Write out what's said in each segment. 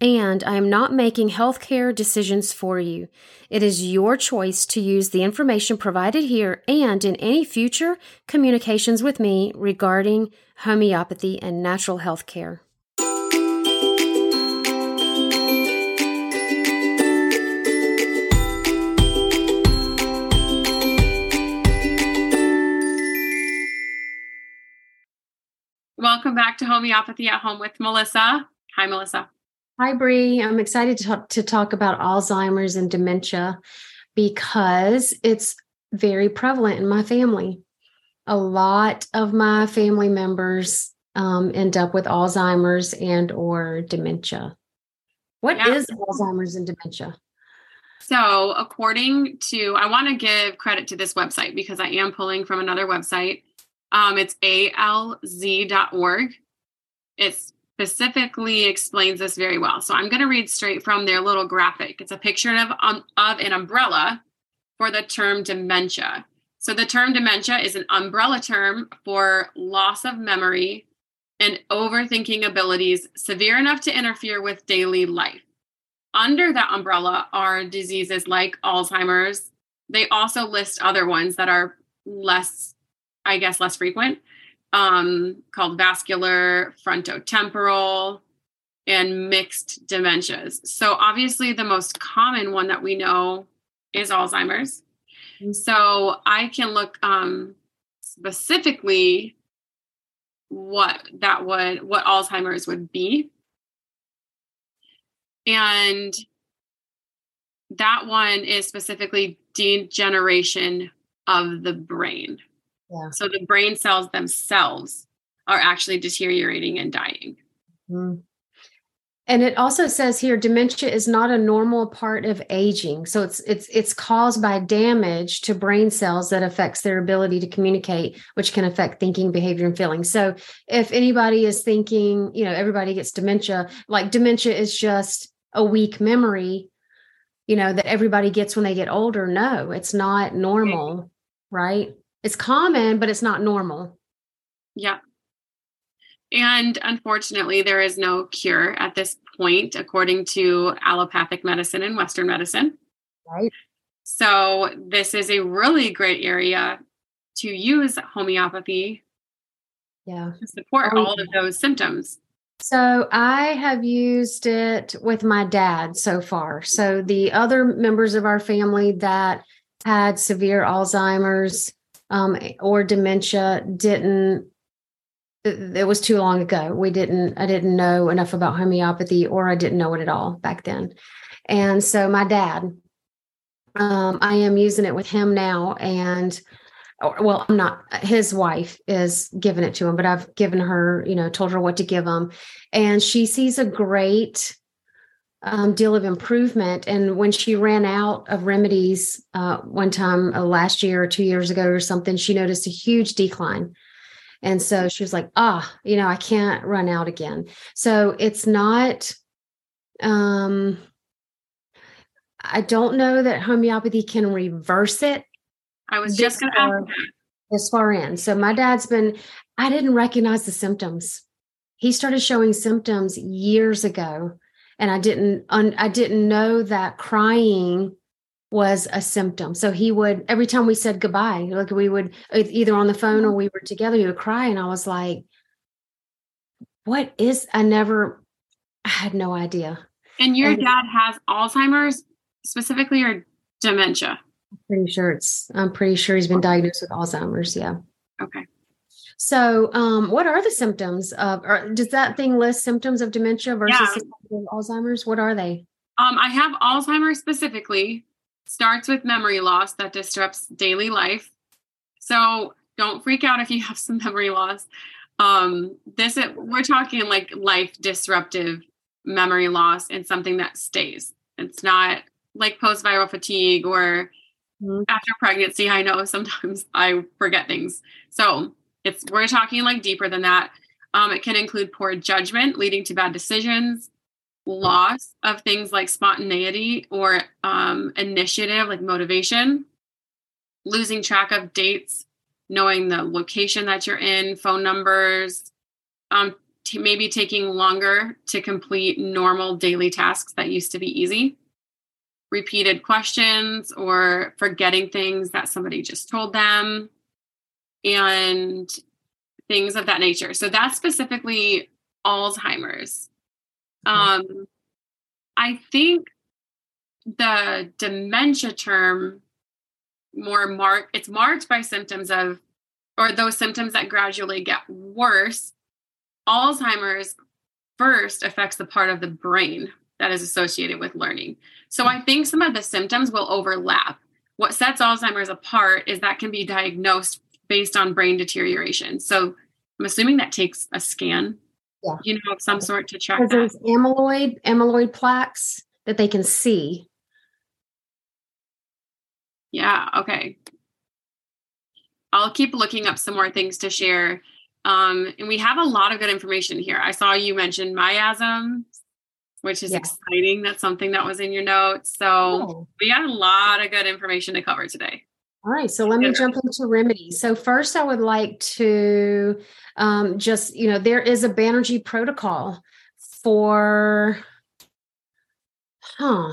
and I am not making healthcare decisions for you. It is your choice to use the information provided here and in any future communications with me regarding homeopathy and natural healthcare. Welcome back to Homeopathy at Home with Melissa. Hi, Melissa. Hi, Bree. I'm excited to talk, to talk about Alzheimer's and dementia because it's very prevalent in my family. A lot of my family members um, end up with Alzheimer's and or dementia. What yeah. is Alzheimer's and dementia? So, according to, I want to give credit to this website because I am pulling from another website. Um, it's alz.org. It's specifically explains this very well. So I'm going to read straight from their little graphic. It's a picture of, um, of an umbrella for the term dementia. So the term dementia is an umbrella term for loss of memory and overthinking abilities severe enough to interfere with daily life. Under that umbrella are diseases like Alzheimer's. They also list other ones that are less, I guess, less frequent um, called vascular frontotemporal and mixed dementias. So, obviously, the most common one that we know is Alzheimer's. Mm-hmm. So, I can look um, specifically what that would what Alzheimer's would be. And that one is specifically degeneration of the brain. Yeah. So the brain cells themselves are actually deteriorating and dying. Mm-hmm. And it also says here dementia is not a normal part of aging. So it's it's it's caused by damage to brain cells that affects their ability to communicate, which can affect thinking, behavior and feeling. So if anybody is thinking, you know, everybody gets dementia, like dementia is just a weak memory, you know, that everybody gets when they get older. No, it's not normal, right? It's common, but it's not normal. Yeah. And unfortunately, there is no cure at this point, according to allopathic medicine and Western medicine. Right. So, this is a really great area to use homeopathy yeah. to support oh, all yeah. of those symptoms. So, I have used it with my dad so far. So, the other members of our family that had severe Alzheimer's, um, or dementia didn't it, was too long ago. We didn't i didn't know enough about homeopathy or i didn't know it at all back then. And so my dad um, i am using it with him now and well i'm not his wife is giving it to him but i've given her you know told her what to give him. And she sees a great um, deal of improvement. And when she ran out of remedies uh, one time uh, last year or two years ago or something, she noticed a huge decline. And so she was like, ah, you know, I can't run out again. So it's not, um, I don't know that homeopathy can reverse it. I was just going to ask This far in. So my dad's been, I didn't recognize the symptoms. He started showing symptoms years ago and I didn't un, I didn't know that crying was a symptom. So he would every time we said goodbye, like we would either on the phone or mm-hmm. we were together, he would cry, and I was like, "What is?" I never, I had no idea. And your and, dad has Alzheimer's specifically or dementia? Pretty sure it's. I'm pretty sure he's been diagnosed with Alzheimer's. Yeah. Okay. So, um, what are the symptoms of? Or does that thing list symptoms of dementia versus Yeah. of Alzheimer's? What are they? Um, I have Alzheimer's specifically. Starts with memory loss that disrupts daily life. So don't freak out if you have some memory loss. Um, this is, we're talking like life disruptive memory loss and something that stays. It's not like post viral fatigue or Mhm. after pregnancy. I know sometimes I forget things. So it's we're talking like deeper than that. Um, it can include poor judgment leading to bad decisions, loss of things like spontaneity or um, initiative, like motivation, losing track of dates, knowing the location that you're in, phone numbers, um, t- maybe taking longer to complete normal daily tasks that used to be easy, repeated questions or forgetting things that somebody just told them, and things of that nature. So that's specifically Alzheimer's. Um, I think the dementia term more mark it's marked by symptoms of or those symptoms that gradually get worse. Alzheimer's first affects the part of the brain that is associated with learning. So I think some of the symptoms will overlap. What sets Alzheimer's apart is that can be diagnosed based on brain deterioration. So I'm assuming that takes a scan, Yeah. you know, of some sort to track Because there's amyloid, amyloid plaques that they can see. Yeah, okay. I'll keep looking up some more things to share. Um, and we have a lot of good information here. I saw you mentioned miasm, which is Yeah. exciting. That's something that was in your notes. So Oh. we got a lot of good information to cover today. All right, so let me jump into remedy. So first, I would like to um, just, you know, there is a Banerji protocol for, huh?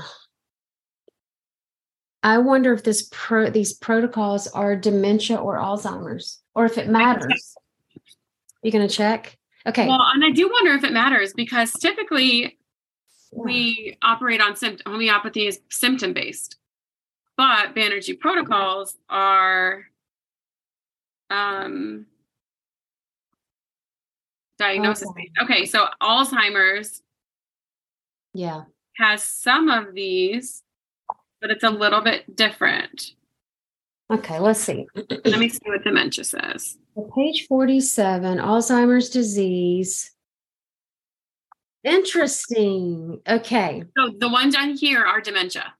I wonder if this pro these protocols are dementia or Alzheimer's, or if it matters. You gonna check? Okay. Well, and I do wonder if it matters because typically we operate on symptom homeopathy is symptom based, but Banerji protocols are um, diagnosis Okay. Okay, so Alzheimer's yeah. has some of these, but it's a little bit different. Okay. Let's see. Let me see what dementia says. Page 47, Alzheimer's disease. Interesting. Okay. So the ones on here are dementia.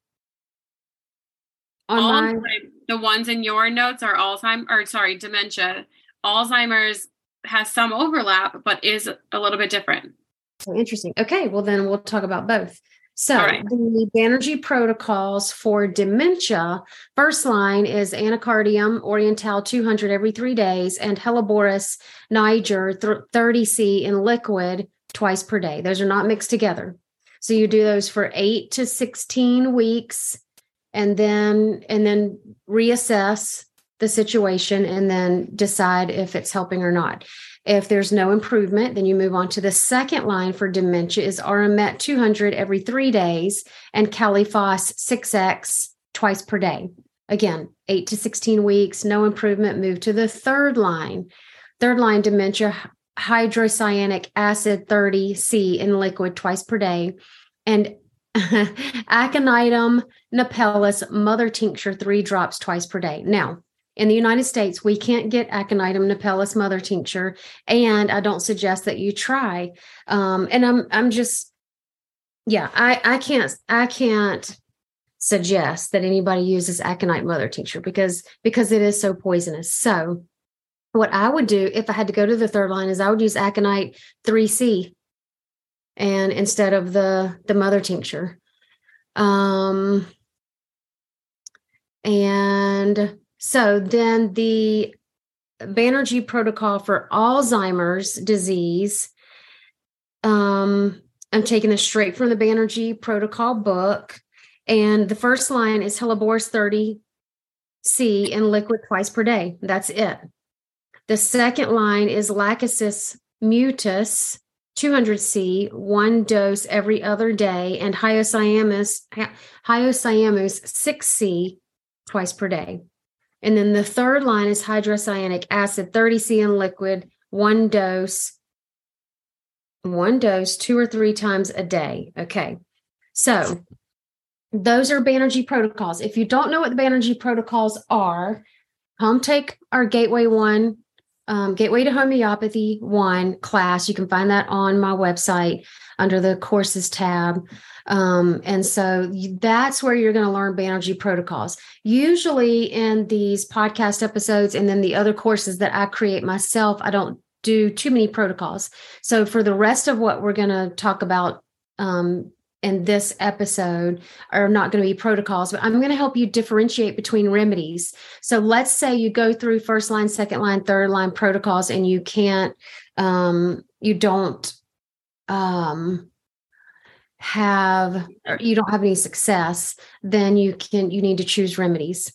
On All my of the ones in your notes are Alzheimer's, or sorry, dementia. Alzheimer's has some overlap, but is a little bit different. so interesting. Okay, well then we'll talk about both. So right. the Banerji protocols for dementia, first line is anacardium oriental 200 every three days and Helleborus niger 30C in liquid twice per day. Those are not mixed together. So you do those for eight to 16 weeks and then and then reassess the situation and then decide if it's helping or not. If there's no improvement, then you move on to the second line for dementia is Aurum met 200 every three days and Kali phos 6X twice per day. Again, eight to 16 weeks, no improvement, move to the third line. Third line dementia, hydrocyanic acid 30C in liquid twice per day. And aconitum napellus mother tincture three drops twice per day. Now, in the United States, we can't get aconitum napellus mother tincture, and I don't suggest that you try. Um, and I'm I'm just, yeah, I I can't I can't suggest that anybody uses aconite mother tincture because because it is so poisonous. So, what I would do if I had to go to the third line is I would use aconite three C, and instead of the the mother tincture. Um, and so then the Banerji protocol for Alzheimer's disease. Um, I'm taking this straight from the Banerji protocol book. And the first line is Helleborus 30C in liquid twice per day. That's it. The second line is Lachesis mutus 200C, one dose every other day, and Hyoscyamus, Hyoscyamus 6C twice per day. And then the third line is hydrocyanic acid, 30C in liquid, one dose, one dose, two or three times a day. Okay. So those are Banerji protocols. If you don't know what the Banerji protocols are, come take our Gateway One, um, Gateway to Homeopathy One class. You can find that on my website under the courses tab. Um, and so that's where you're going to learn Banerji protocols. Usually in these podcast episodes and then the other courses that I create myself, I don't do too many protocols. So for the rest of what we're going to talk about um, in this episode are not going to be protocols, but I'm going to help you differentiate between remedies. So let's say you go through first line, second line, third line protocols, and you can't, um, you don't um, have, or you don't have any success, then you can, you need to choose remedies.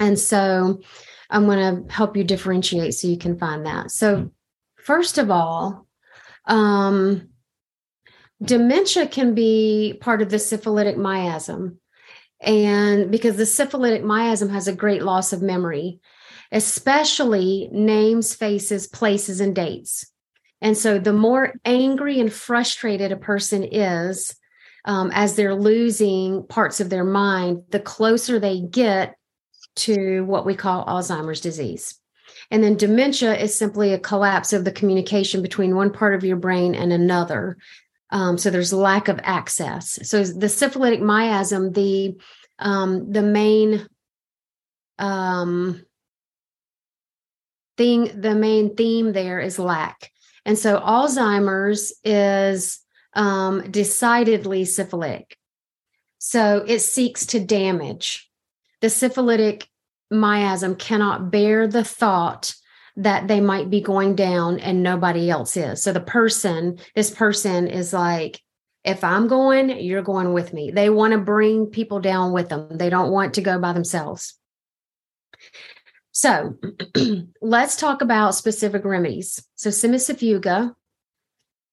And so I'm going to help you differentiate so you can find that. So, first of all, um, dementia can be part of the syphilitic miasm. And because the syphilitic miasm has a great loss of memory, especially names, faces, places, and dates. And so the more angry and frustrated a person is um, as they're losing parts of their mind, the closer they get to what we call Alzheimer's disease. And then dementia is simply a collapse of the communication between one part of your brain and another. Um, so there's lack of access. So the syphilitic miasm, the um, the main um, thing, the main theme there is lack. And so Alzheimer's is um, decidedly syphilitic. So it seeks to damage. The syphilitic miasm cannot bear the thought that they might be going down and nobody else is. So the person, this person is like, if I'm going, you're going with me. They want to bring people down with them. They don't want to go by themselves. So let's talk about specific remedies. So cimicifuga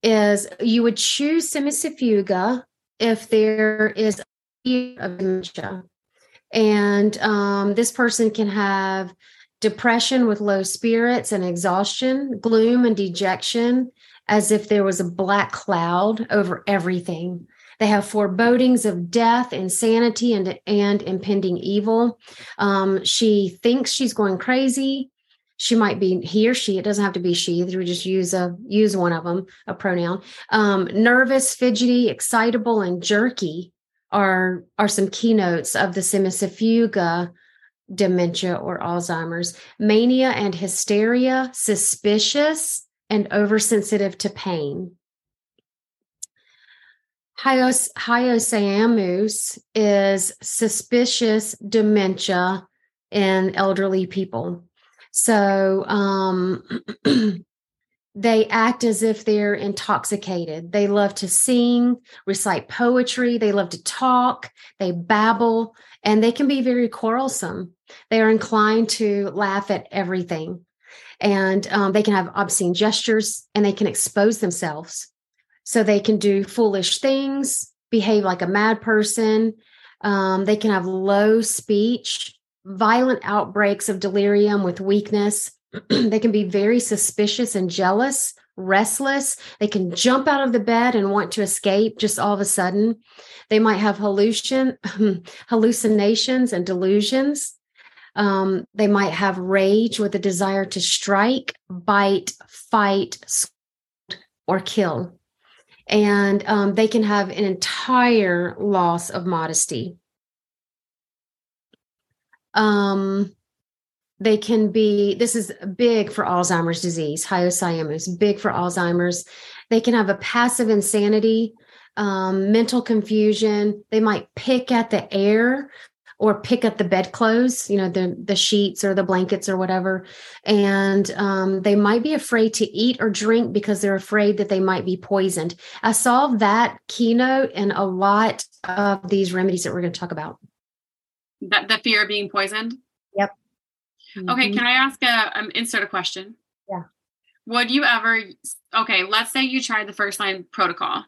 is you would choose cimicifuga if there is a fear of dementia. And um, this person can have depression with low spirits and exhaustion, gloom and dejection, as if there was a black cloud over everything. They have forebodings of death, insanity, and, and impending evil. Um, she thinks she's going crazy. She might be he or she. It doesn't have to be she. We just use a use one of them, a pronoun. Um, nervous, fidgety, excitable, and jerky are are some keynotes of the cimicifuga dementia or Alzheimer's, mania and hysteria, suspicious and oversensitive to pain. Hyos, hyoscyamus is suspicious dementia in elderly people. So um, they act as if they're intoxicated. They love to sing, recite poetry, they love to talk, they babble, and they can be very quarrelsome. They are inclined to laugh at everything. And um, they can have obscene gestures and they can expose themselves. So they can do foolish things, behave like a mad person. Um, they can have low speech, violent outbreaks of delirium with weakness. they can be very suspicious and jealous, restless. They can jump out of the bed and want to escape just all of a sudden. They might have hallucin- hallucinations and delusions. Um, they might have rage with a desire to strike, bite, fight, or kill. And um, they can have an entire loss of modesty. Um, they can be, this is big for Alzheimer's disease, hyoscyamus, big for Alzheimer's. They can have a passive insanity, um, mental confusion. They might pick at the air or pick up the bedclothes, you know, the the sheets or the blankets or whatever, and um, they might be afraid to eat or drink because they're afraid that they might be poisoned. I saw that keynote in a lot of these remedies that we're going to talk about. That the fear of being poisoned. Yep. Mm-hmm. Okay, can I ask a um, insert a question? Yeah. Would you ever? Okay, let's say you tried the first line protocol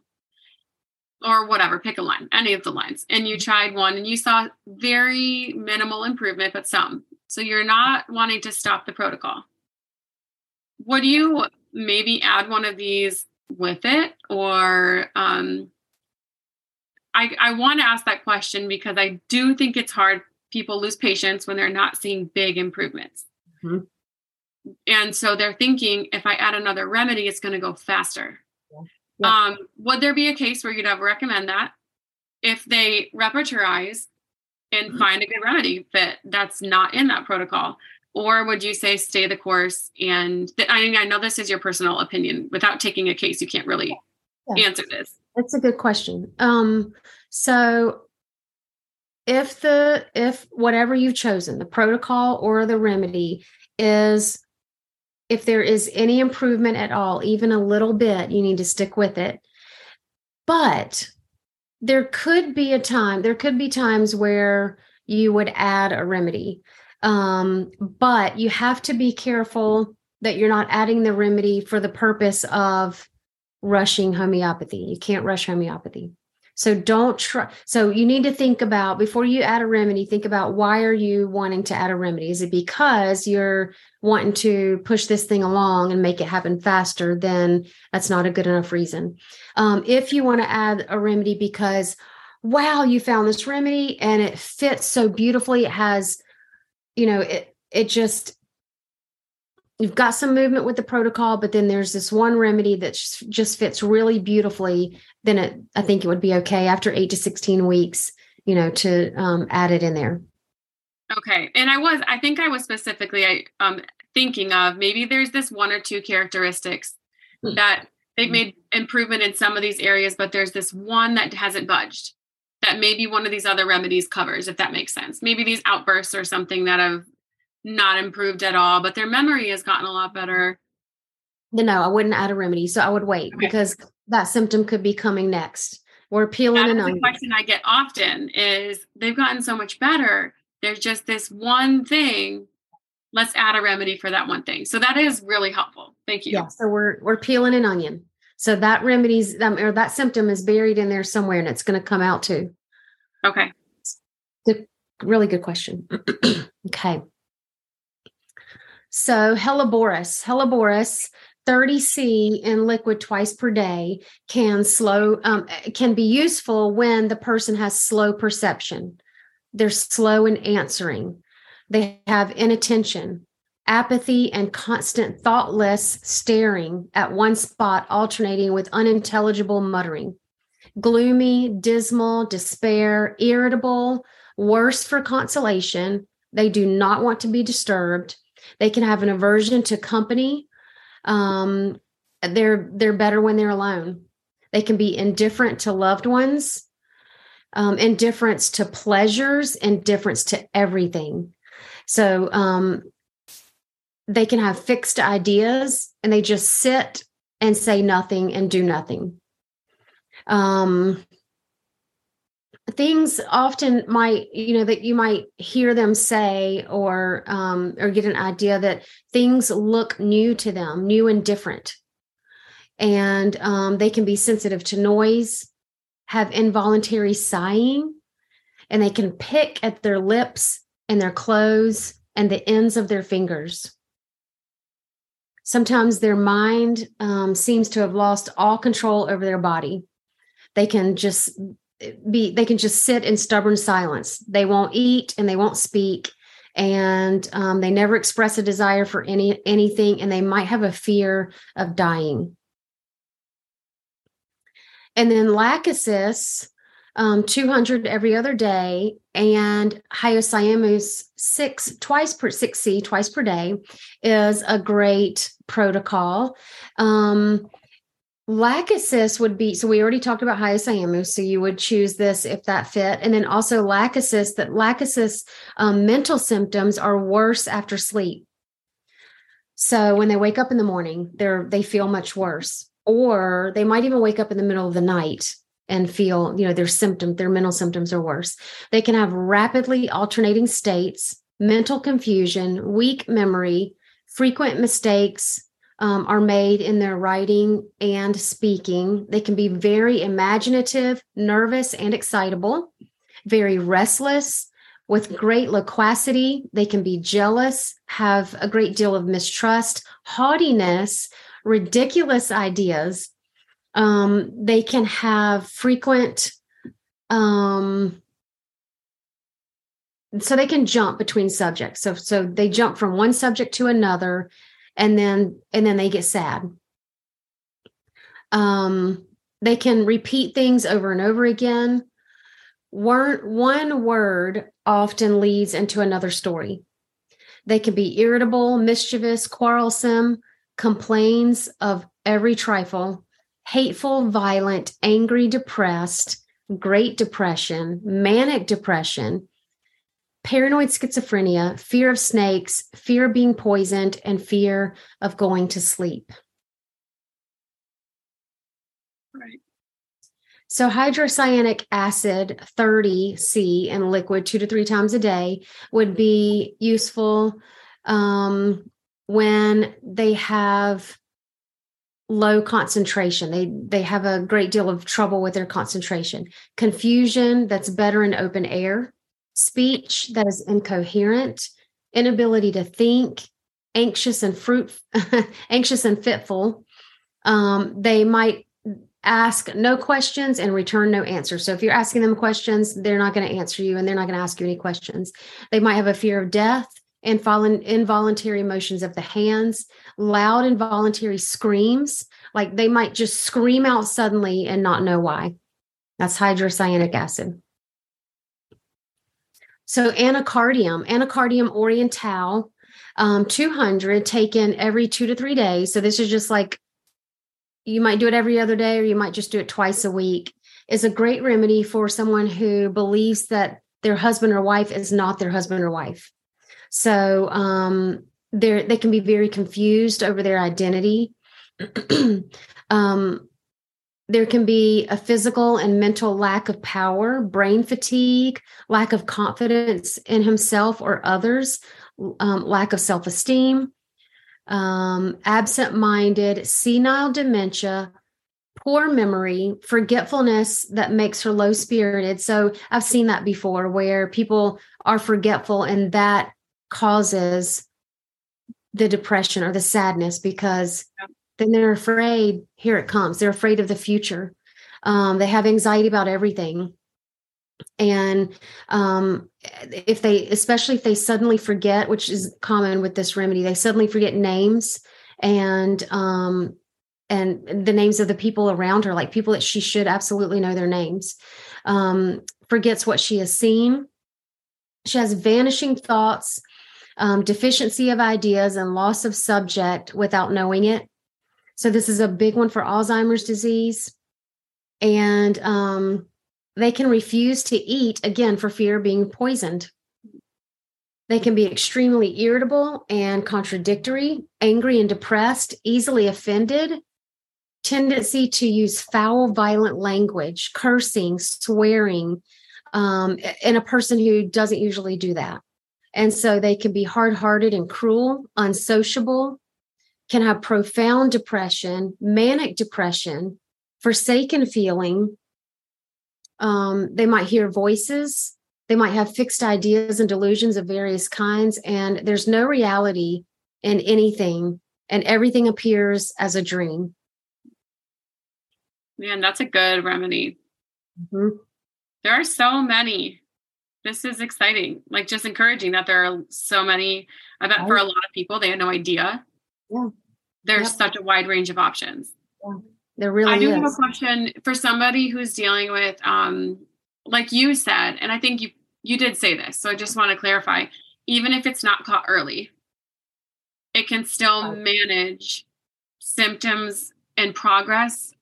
or whatever, pick a line, any of the lines, and you tried one and you saw very minimal improvement, but some. So you're not wanting to stop the protocol. Would you maybe add one of these with it? Or um, I, I want to ask that question because I do think it's hard. People lose patience when they're not seeing big improvements. Mm-hmm. And so they're thinking if I add another remedy, it's going to go faster. Yeah. Um, would there be a case where you'd ever recommend that if they repertorize and mm-hmm. find a good remedy that that's not in that protocol? Or would you say stay the course? And th- I mean, I know this is your personal opinion. Without taking a case, you can't really yeah. answer this. That's a good question. Um, so if the if whatever you've chosen, the protocol or the remedy is if there is any improvement at all, even a little bit, you need to stick with it. But there could be a time, there could be times where you would add a remedy. Um, but you have to be careful that you're not adding the remedy for the purpose of rushing homeopathy. You can't rush homeopathy. So don't try. So you need to think about before you add a remedy, think about why are you wanting to add a remedy? Is it because you're wanting to push this thing along and make it happen faster? Then that's not a good enough reason. Um, if you want to add a remedy because, wow, you found this remedy and it fits so beautifully, it has, you know, it it just you've got some movement with the protocol, but then there's this one remedy that just fits really beautifully, then it, I think it would be okay after eight to 16 weeks, you know, to um, add it in there. Okay. And I was, I think I was specifically um, thinking of maybe there's this one or two characteristics mm-hmm. that they've made improvement in some of these areas, but there's this one that hasn't budged that maybe one of these other remedies covers, if that makes sense. Maybe these outbursts or something that have not improved at all, but their memory has gotten a lot better. No, I wouldn't add a remedy. So I would wait okay. because that symptom could be coming next. We're peeling That's the question I get often is they've gotten so much better. There's just this one thing. Let's add a remedy for that one thing. So that is really helpful. Thank you. Yeah. So we're we're peeling an onion. So that remedies um, or that symptom is buried in there somewhere, and it's going to come out too. Okay. Good, really good question. okay. So Helleborus, Helleborus 30C in liquid twice per day can slow um, can be useful when the person has slow perception. They're slow in answering. They have inattention, apathy, and constant thoughtless staring at one spot, alternating with unintelligible muttering. Gloomy, dismal, despair, irritable, worse for consolation. They do not want to be disturbed they can have an aversion to company. Um, they're they're better when they're alone. They can be indifferent to loved ones, um, indifference to pleasures, indifference to everything. So um, they can have fixed ideas and they just sit and say nothing and do nothing. Um, things often might you know that you might hear them say or um, or get an idea that things look new to them new and different. And um, they can be sensitive to noise have involuntary sighing and they can pick at their lips and their clothes and the ends of their fingers. Sometimes their mind um, seems to have lost all control over their body. They can just be they can just sit in stubborn silence. They won't eat and they won't speak. And um, they never express a desire for any anything and they might have a fear of dying. And then lachesis um, 200 every other day and hyoscyamus six twice per 6c twice per day is a great protocol. Um, Lachesis would be so we already talked about hyoscyamus, so you would choose this if that fit, and then also lachesis. That lachesis um, mental symptoms are worse after sleep. So when they wake up in the morning, they're they feel much worse, or they might even wake up in the middle of the night and feel you know their symptom their mental symptoms are worse. They can have rapidly alternating states, mental confusion, weak memory, frequent mistakes, um, are made in their writing and speaking. They can be very imaginative, nervous, and excitable, very restless, with great loquacity. They can be jealous, have a great deal of mistrust, haughtiness, ridiculous ideas. Um, they can have frequent, um, so they can jump between subjects. So, so they jump from one subject to another, and then and then they get sad. Um, they can repeat things over and over again. Word, one word often leads into another story. They can be irritable, mischievous, quarrelsome, complains of every trifle, hateful, violent, angry, depressed, great depression, manic depression, paranoid schizophrenia, fear of snakes, fear of being poisoned, and fear of going to sleep. Right. So, hydrocyanic acid 30C in liquid two to three times a day would be useful um, when they have low concentration they they have a great deal of trouble with their concentration confusion that's better in open air speech that is incoherent inability to think anxious and fruit anxious and fitful um, they might ask no questions and return no answers so if you're asking them questions they're not going to answer you and they're not going to ask you any questions they might have a fear of death and fallen involuntary motions of the hands, loud involuntary screams, like they might just scream out suddenly and not know why. That's hydrocyanic acid. So anacardium, anacardium oriental, um, 200 taken every two to three days. So this is just like you might do it every other day or you might just do it twice a week is a great remedy for someone who believes that their husband or wife is not their husband or wife so um, they they can be very confused over their identity. um, there can be a physical and mental lack of power, brain fatigue, lack of confidence in himself or others, um, lack of self esteem, um, absent minded, senile dementia, poor memory, forgetfulness that makes her low spirited. So I've seen that before where people are forgetful and that causes the depression or the sadness because then they're afraid here it comes they're afraid of the future. Um, they have anxiety about everything. And um, if they especially if they suddenly forget which is common with this remedy they suddenly forget names and um, and the names of the people around her like people that she should absolutely know their names um, forgets what she has seen. She has vanishing thoughts um, deficiency of ideas and loss of subject without knowing it. So, this is a big one for Alzheimer's disease. And um, they can refuse to eat again for fear of being poisoned. They can be extremely irritable and contradictory, angry and depressed, easily offended, tendency to use foul, violent language, cursing, swearing, um, in a person who doesn't usually do that. And so they can be hard hearted and cruel, unsociable, can have profound depression, manic depression, forsaken feeling. Um, they might hear voices. They might have fixed ideas and delusions of various kinds. And there's no reality in anything, and everything appears as a dream. Man, that's a good remedy. Mm-hmm. There are so many this is exciting. Like just encouraging that there are so many. I bet for a lot of people, they had no idea. Yeah. There's yep. such a wide range of options. Yeah. There really I do is. have a question for somebody who's dealing with um like you said, and I think you you did say this, so I just want to clarify. Even if it's not caught early, it can still manage symptoms and progress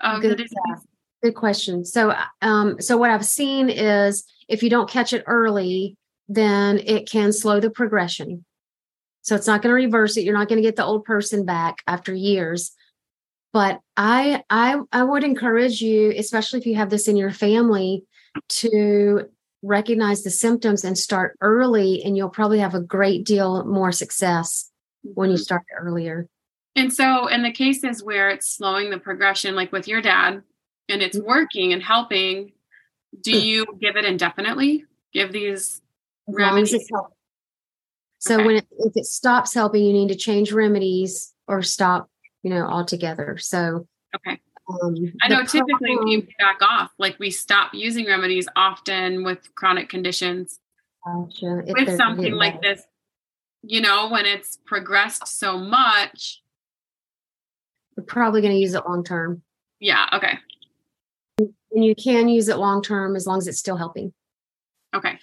of Good, the disease. Yeah. Good question. So, um, so what I've seen is if you don't catch it early, then it can slow the progression. So it's not going to reverse it. You're not going to get the old person back after years. But I I I would encourage you, especially if you have this in your family, to recognize the symptoms and start early and you'll probably have a great deal more success when you mm-hmm. start earlier. And so, in the cases where it's slowing the progression, like with your dad, and it's mm-hmm. working and helping, do you give it indefinitely? Give these remedies? So okay. when it, if it stops helping, you need to change remedies or stop, you know, altogether. So okay. Um, I know typically problem, we back off, like we stop using remedies often with chronic conditions. Gotcha. With something like this, you know, when it's progressed so much, you're probably going to use it long term. Yeah. Okay. And you can use it long term as long as it's still helping. Okay.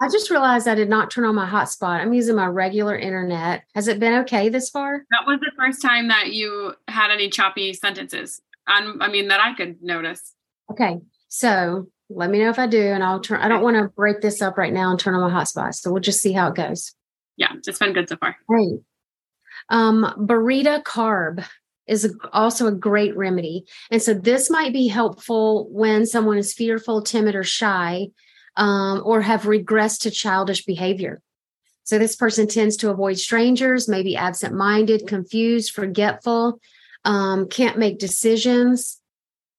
I just realized I did not turn on my hotspot. I'm using my regular internet. Has it been okay this far? That was the first time that you had any choppy sentences. On, I mean, that I could notice. Okay. So let me know if I do, and I'll turn. I don't want to break this up right now and turn on my hotspot. So we'll just see how it goes. Yeah, it's been good so far. Great. Um, Baryta carb is also a great remedy. And so this might be helpful when someone is fearful, timid, or shy, um, or have regressed to childish behavior. So this person tends to avoid strangers, maybe absent minded, confused, forgetful, um, can't make decisions.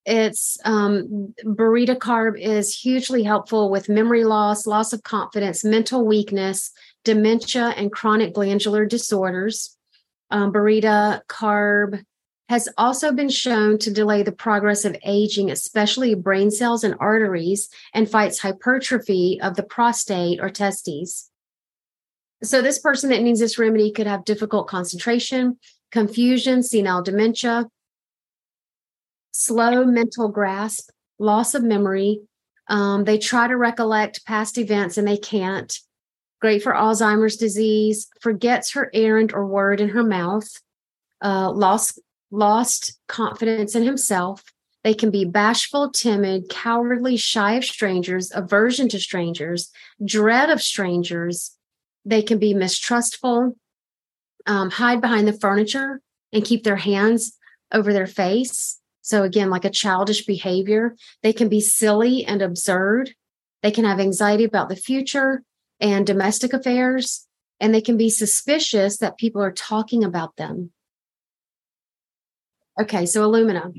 It's um, Baryta carb is hugely helpful with memory loss, loss of confidence, mental weakness, dementia, and chronic glandular disorders. Um, Baryta carb has also been shown to delay the progress of aging, especially brain cells and arteries, and fights hypertrophy of the prostate or testes. So, this person that needs this remedy could have difficult concentration, confusion, senile dementia, slow mental grasp, loss of memory. Um, they try to recollect past events and they can't. Great for Alzheimer's disease, forgets her errand or word in her mouth, uh, lost lost confidence in himself. They can be bashful, timid, cowardly, shy of strangers, aversion to strangers, dread of strangers. They can be mistrustful, um, hide behind the furniture, and keep their hands over their face. So, again, like a childish behavior. They can be silly and absurd. They can have anxiety about the future and domestic affairs. And they can be suspicious that people are talking about them. Okay, so Alumina.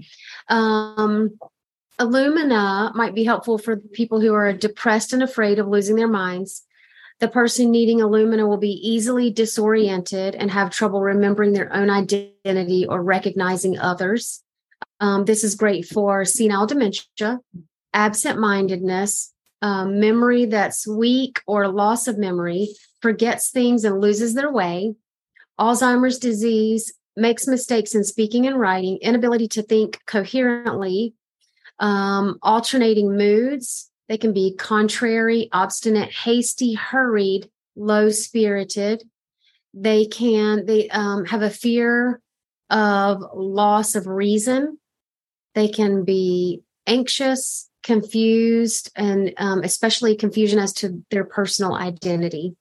Um, Alumina might be helpful for people who are depressed and afraid of losing their minds. The person needing Alumina will be easily disoriented and have trouble remembering their own identity or recognizing others. Um, this is great for senile dementia, absent mindedness, um, memory that's weak or loss of memory, forgets things and loses their way, Alzheimer's disease, makes mistakes in speaking and writing, inability to think coherently, um, alternating moods. They can be contrary, obstinate, hasty, hurried, low spirited. They can they um, have a fear of loss of reason. They can be anxious, confused, and um, especially confusion as to their personal identity.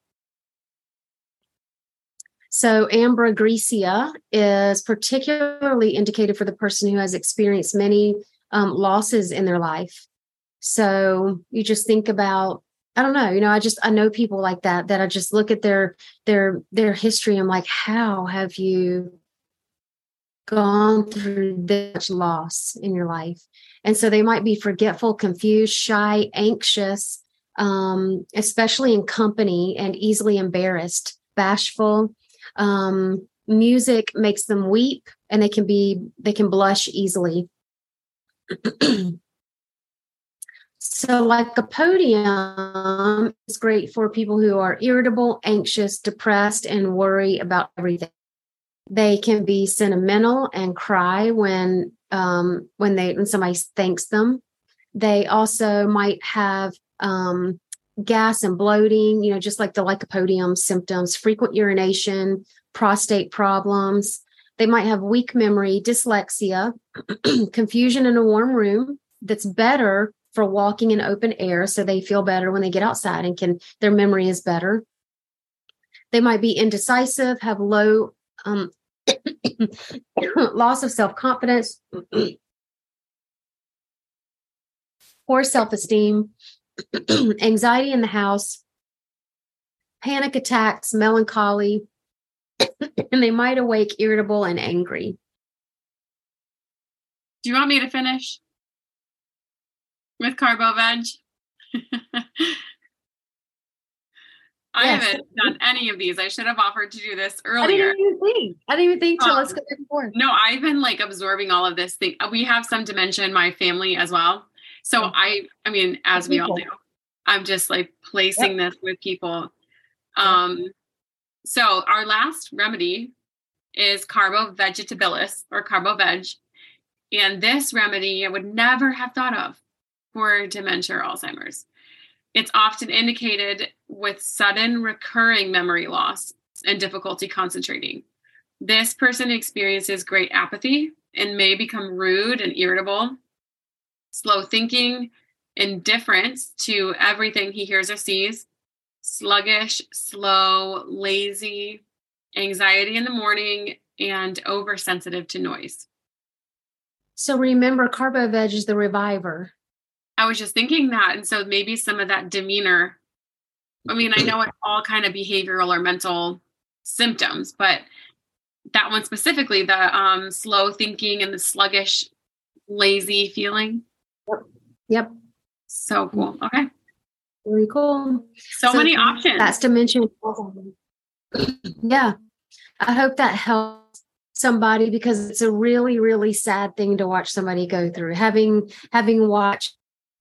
So, ambra grisea is particularly indicated for the person who has experienced many um, losses in their life. So, you just think about I don't know, you know, I just I know people like that that I just look at their their their history. I'm like, how have you gone through this much loss in your life? And so they might be forgetful, confused, shy, anxious, um, especially in company, and easily embarrassed, bashful, um, music makes them weep and they can be they can blush easily. So Lycopodium is great for people who are irritable anxious depressed and worry about everything. They can be sentimental and cry when um, when they when somebody thanks them. They also might have um, gas and bloating, you know, just like the lycopodium symptoms, frequent urination, prostate problems. They might have weak memory, dyslexia, confusion in a warm room that's better for walking in open air so they feel better when they get outside and can their memory is better. They might be indecisive, have low um, loss of self-confidence, poor self-esteem, anxiety in the house, panic attacks, melancholy, and they might awake irritable and angry. Do you want me to finish with carbo veg? I yes. haven't done any of these. I should have offered to do this earlier. I didn't even think. I didn't even think. Um, let's go back and forth. No, I've been like absorbing all of this thing. We have some dementia in my family as well. So. I, I mean, as we all do, I'm just like placing yep. this with people. Um, so our last remedy is carbo vegetabilis or carbo veg. And this remedy I would never have thought of for dementia or Alzheimer's. It's often indicated with sudden recurring memory loss and difficulty concentrating. This person experiences great apathy and may become rude and irritable, slow thinking, indifference to everything he hears or sees, sluggish, slow, lazy, anxiety in the morning, and oversensitive to noise. So remember, Carbo Veg is the reviver. I was just thinking that. And so maybe some of that demeanor. I mean, I know it's all kind of behavioral or mental symptoms, but that one specifically, the um, slow thinking and the sluggish, lazy feeling. Yep. So cool. Okay. Very cool. So, so many options. That's dementia. Yeah. I hope that helps somebody because it's a really, really sad thing to watch somebody go through. Having having watched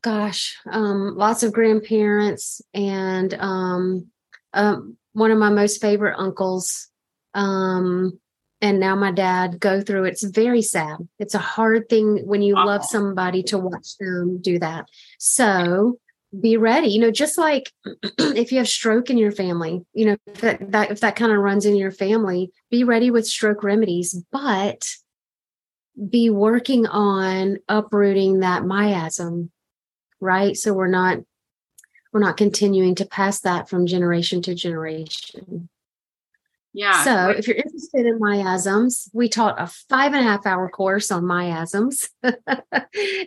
gosh, um, lots of grandparents and um, um, one of my most favorite uncles, um, and now my dad go through. It's very sad. It's a hard thing when you love somebody to watch them do that. So be ready. You know, just like if you have stroke in your family, you know if that, that if that kind of runs in your family, be ready with stroke remedies, but be working on uprooting that miasm right? So we're not we're not continuing to pass that from generation to generation. Yeah. So if you're interested in miasms, we taught a five and a half hour course on miasms.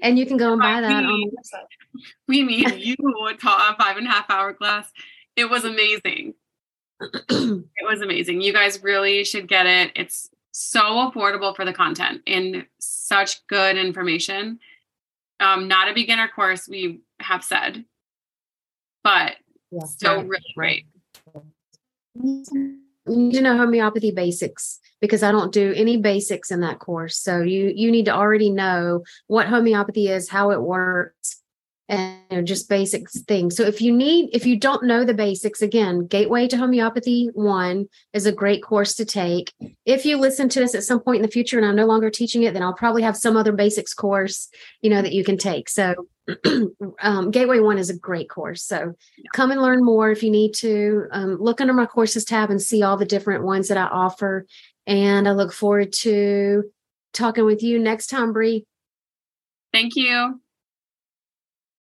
and you can go and buy that on the website. We mean you taught a five and a half hour class. It was amazing. it was amazing. You guys really should get it. It's so affordable for the content and such good information. Um, not a beginner course, we have said, but yeah, still right, really right. great. You need to know homeopathy basics because I don't do any basics in that course. So you you need to already know what homeopathy is, how it works, and you know, just basic things. So if you need, if you don't know the basics, again, Gateway to Homeopathy One is a great course to take. If you listen to this at some point in the future and I'm no longer teaching it, then I'll probably have some other basics course, you know, that you can take. So um, Gateway One is a great course. So come and learn more if you need to. Um, look under my courses tab and see all the different ones that I offer. And I look forward to talking with you next time, Bree. Thank you.